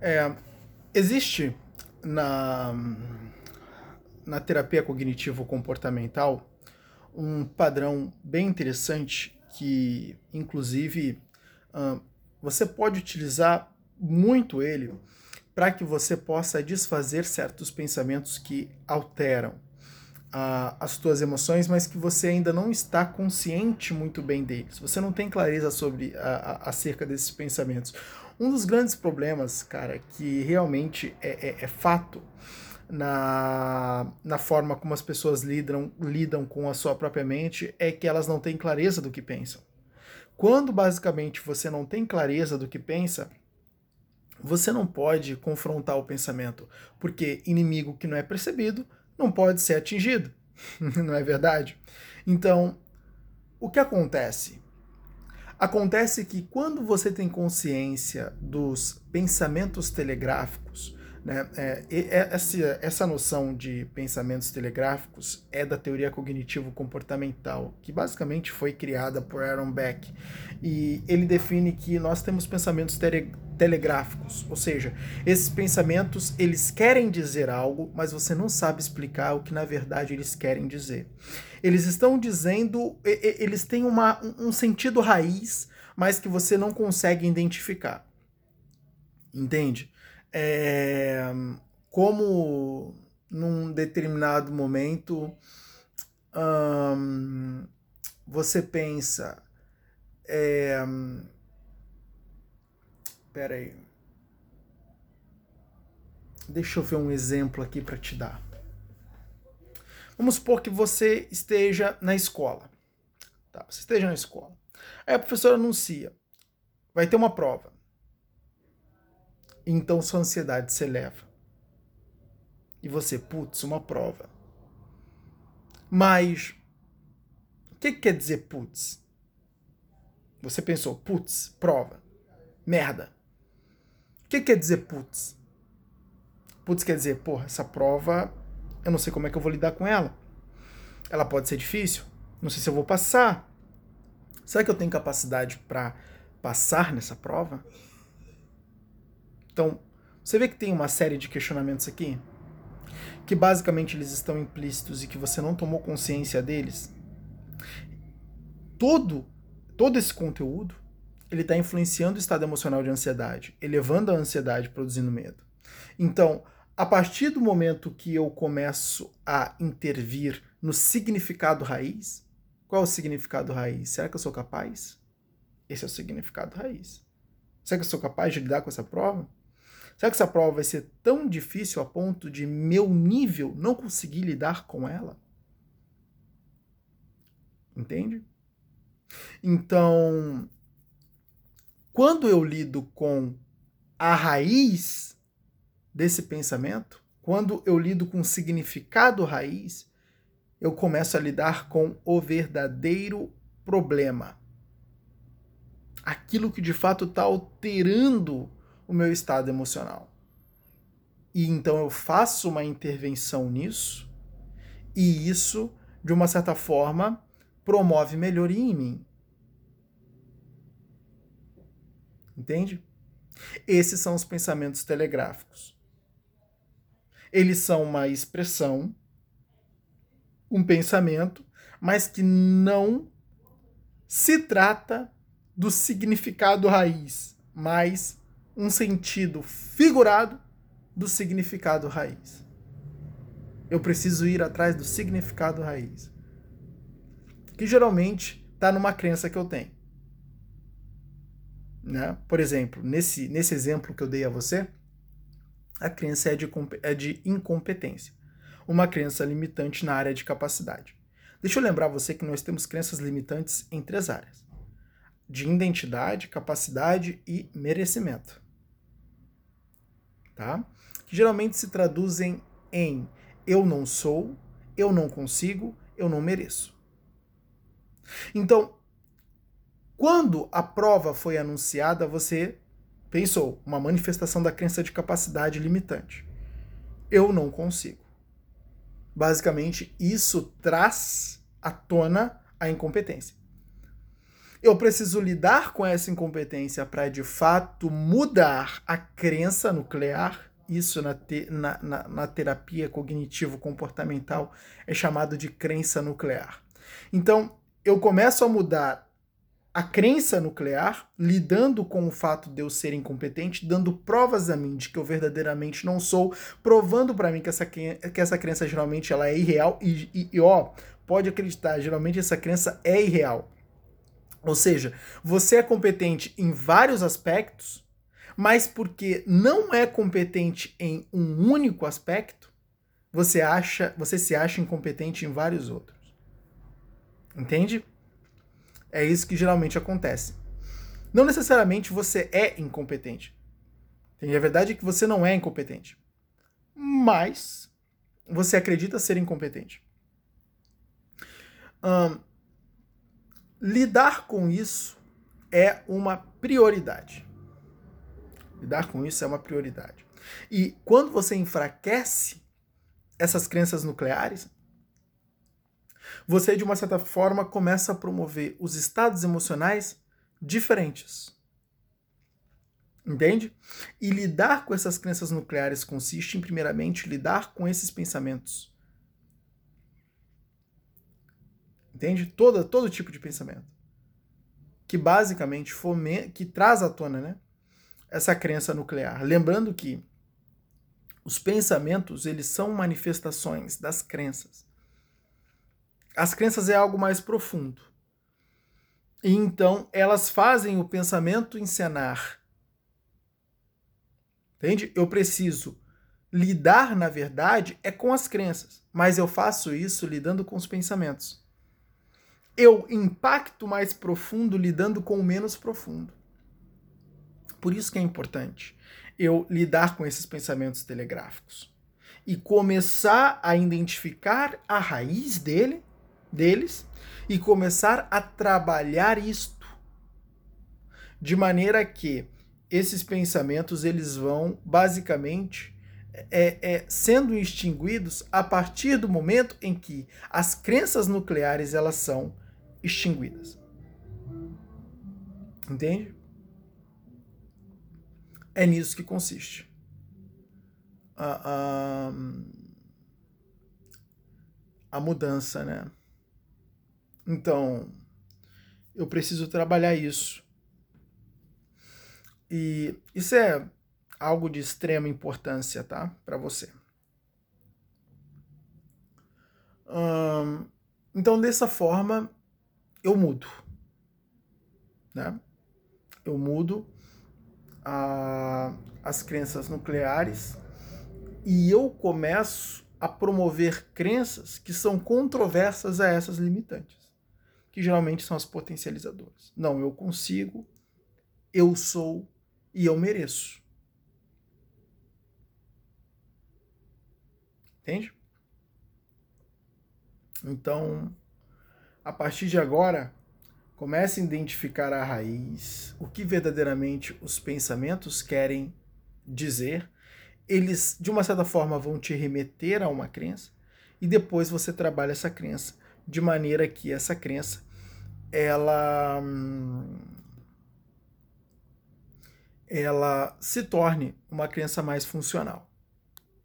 É, existe na, na terapia cognitivo-comportamental um padrão bem interessante que, inclusive, uh, você pode utilizar muito ele para que você possa desfazer certos pensamentos que alteram uh, as tuas emoções, mas que você ainda não está consciente muito bem deles. Você não tem clareza sobre uh, acerca desses pensamentos. Um dos grandes problemas, cara, que realmente é, é, é fato na, na forma como as pessoas lidam, lidam com a sua própria mente é que elas não têm clareza do que pensam. Quando basicamente você não tem clareza do que pensa, você não pode confrontar o pensamento, porque inimigo que não é percebido não pode ser atingido, não é verdade? Então, o que acontece? Acontece que quando você tem consciência dos pensamentos telegráficos, né? É, essa, essa noção de pensamentos telegráficos é da teoria cognitivo-comportamental, que basicamente foi criada por Aaron Beck. E ele define que nós temos pensamentos tele, telegráficos, ou seja, esses pensamentos eles querem dizer algo, mas você não sabe explicar o que na verdade eles querem dizer. Eles estão dizendo, eles têm uma, um sentido raiz, mas que você não consegue identificar. Entende? é, como num determinado momento hum, você pensa. É, pera aí. Deixa eu ver um exemplo aqui para te dar. Vamos supor que você esteja na escola. Tá, você esteja na escola. Aí a professora anuncia: vai ter uma prova então sua ansiedade se eleva. E você, putz, uma prova. Mas, o que, que quer dizer putz? Você pensou, putz, prova. Merda. O que, que quer dizer putz? Putz quer dizer, porra, essa prova, eu não sei como é que eu vou lidar com ela. Ela pode ser difícil. Não sei se eu vou passar. Será que eu tenho capacidade para passar nessa prova? Então, você vê que tem uma série de questionamentos aqui, que basicamente eles estão implícitos e que você não tomou consciência deles. Todo, todo esse conteúdo, ele está influenciando o estado emocional de ansiedade, elevando a ansiedade, produzindo medo. Então, a partir do momento que eu começo a intervir no significado raiz, qual é o significado raiz? Será que eu sou capaz? Esse é o significado raiz. Será que eu sou capaz de lidar com essa prova? Será que essa prova vai ser tão difícil a ponto de meu nível não conseguir lidar com ela? Entende? Então, quando eu lido com a raiz desse pensamento, quando eu lido com o significado raiz, eu começo a lidar com o verdadeiro problema. Aquilo que de fato está alterando o meu estado emocional. E então eu faço uma intervenção nisso, e isso, de uma certa forma, promove melhoria em mim. Entende? Esses são os pensamentos telegráficos. Eles são uma expressão, um pensamento, mas que não se trata do significado raiz, mas um sentido figurado do significado raiz. Eu preciso ir atrás do significado raiz. Que geralmente está numa crença que eu tenho. Né? Por exemplo, nesse, nesse exemplo que eu dei a você, a crença é de, é de incompetência. Uma crença limitante na área de capacidade. Deixa eu lembrar você que nós temos crenças limitantes em três áreas: de identidade, capacidade e merecimento tá? Que geralmente se traduzem em eu não sou, eu não consigo, eu não mereço. Então, quando a prova foi anunciada, você pensou, uma manifestação da crença de capacidade limitante. Eu não consigo. Basicamente, isso traz à tona a incompetência. eu preciso lidar com essa incompetência para de fato mudar a crença nuclear. Isso na, te, na, na, na terapia cognitivo-comportamental é chamado de crença nuclear. Então, eu começo a mudar a crença nuclear, lidando com o fato de eu ser incompetente, dando provas a mim de que eu verdadeiramente não sou, provando para mim que essa, que essa crença geralmente ela é irreal e, e, e ó, pode acreditar, geralmente essa crença é irreal. Ou seja, você é competente em vários aspectos, mas porque não é competente em um único aspecto, você acha, você se acha incompetente em vários outros. Entende? É isso que geralmente acontece. Não necessariamente você é incompetente. A verdade é que você não é incompetente. Mas você acredita ser incompetente. lidar com isso é uma prioridade. Lidar com isso é uma prioridade. E quando você enfraquece essas crenças nucleares, você, de uma certa forma, começa a promover os estados emocionais diferentes. Entende? E lidar com essas crenças nucleares consiste em, primeiramente, lidar com esses pensamentos. Entende? Todo, todo tipo de pensamento. Que basicamente fomenta, que traz à tona né, essa crença nuclear. Lembrando que os pensamentos eles são manifestações das crenças. As crenças é algo mais profundo. E então elas fazem o pensamento encenar. Entende? Eu preciso lidar, na verdade, é com as crenças, mas eu faço isso lidando com os pensamentos. Eu impacto mais profundo lidando com o menos profundo. Por isso que é importante eu lidar com esses pensamentos telegráficos e começar a identificar a raiz dele deles e começar a trabalhar isto de maneira que esses pensamentos eles vão basicamente é, é, sendo extinguidos a partir do momento em que as crenças nucleares elas são extinguidas. Entende? É nisso que consiste. A, a, a mudança, né? Então, eu preciso trabalhar isso. E isso é algo de extrema importância, tá? Para você. Hum, então, dessa forma, eu mudo. Né? Eu mudo a, as crenças nucleares e eu começo a promover crenças que são controversas a essas limitantes que geralmente são as potencializadoras. Não, eu consigo, eu sou e eu mereço. Entende? Então, a partir de agora, comece a identificar a raiz, o que verdadeiramente os pensamentos querem dizer. Eles, de uma certa forma, vão te remeter a uma crença e depois você trabalha essa crença de maneira que essa crença ela ela se torne uma crença mais funcional.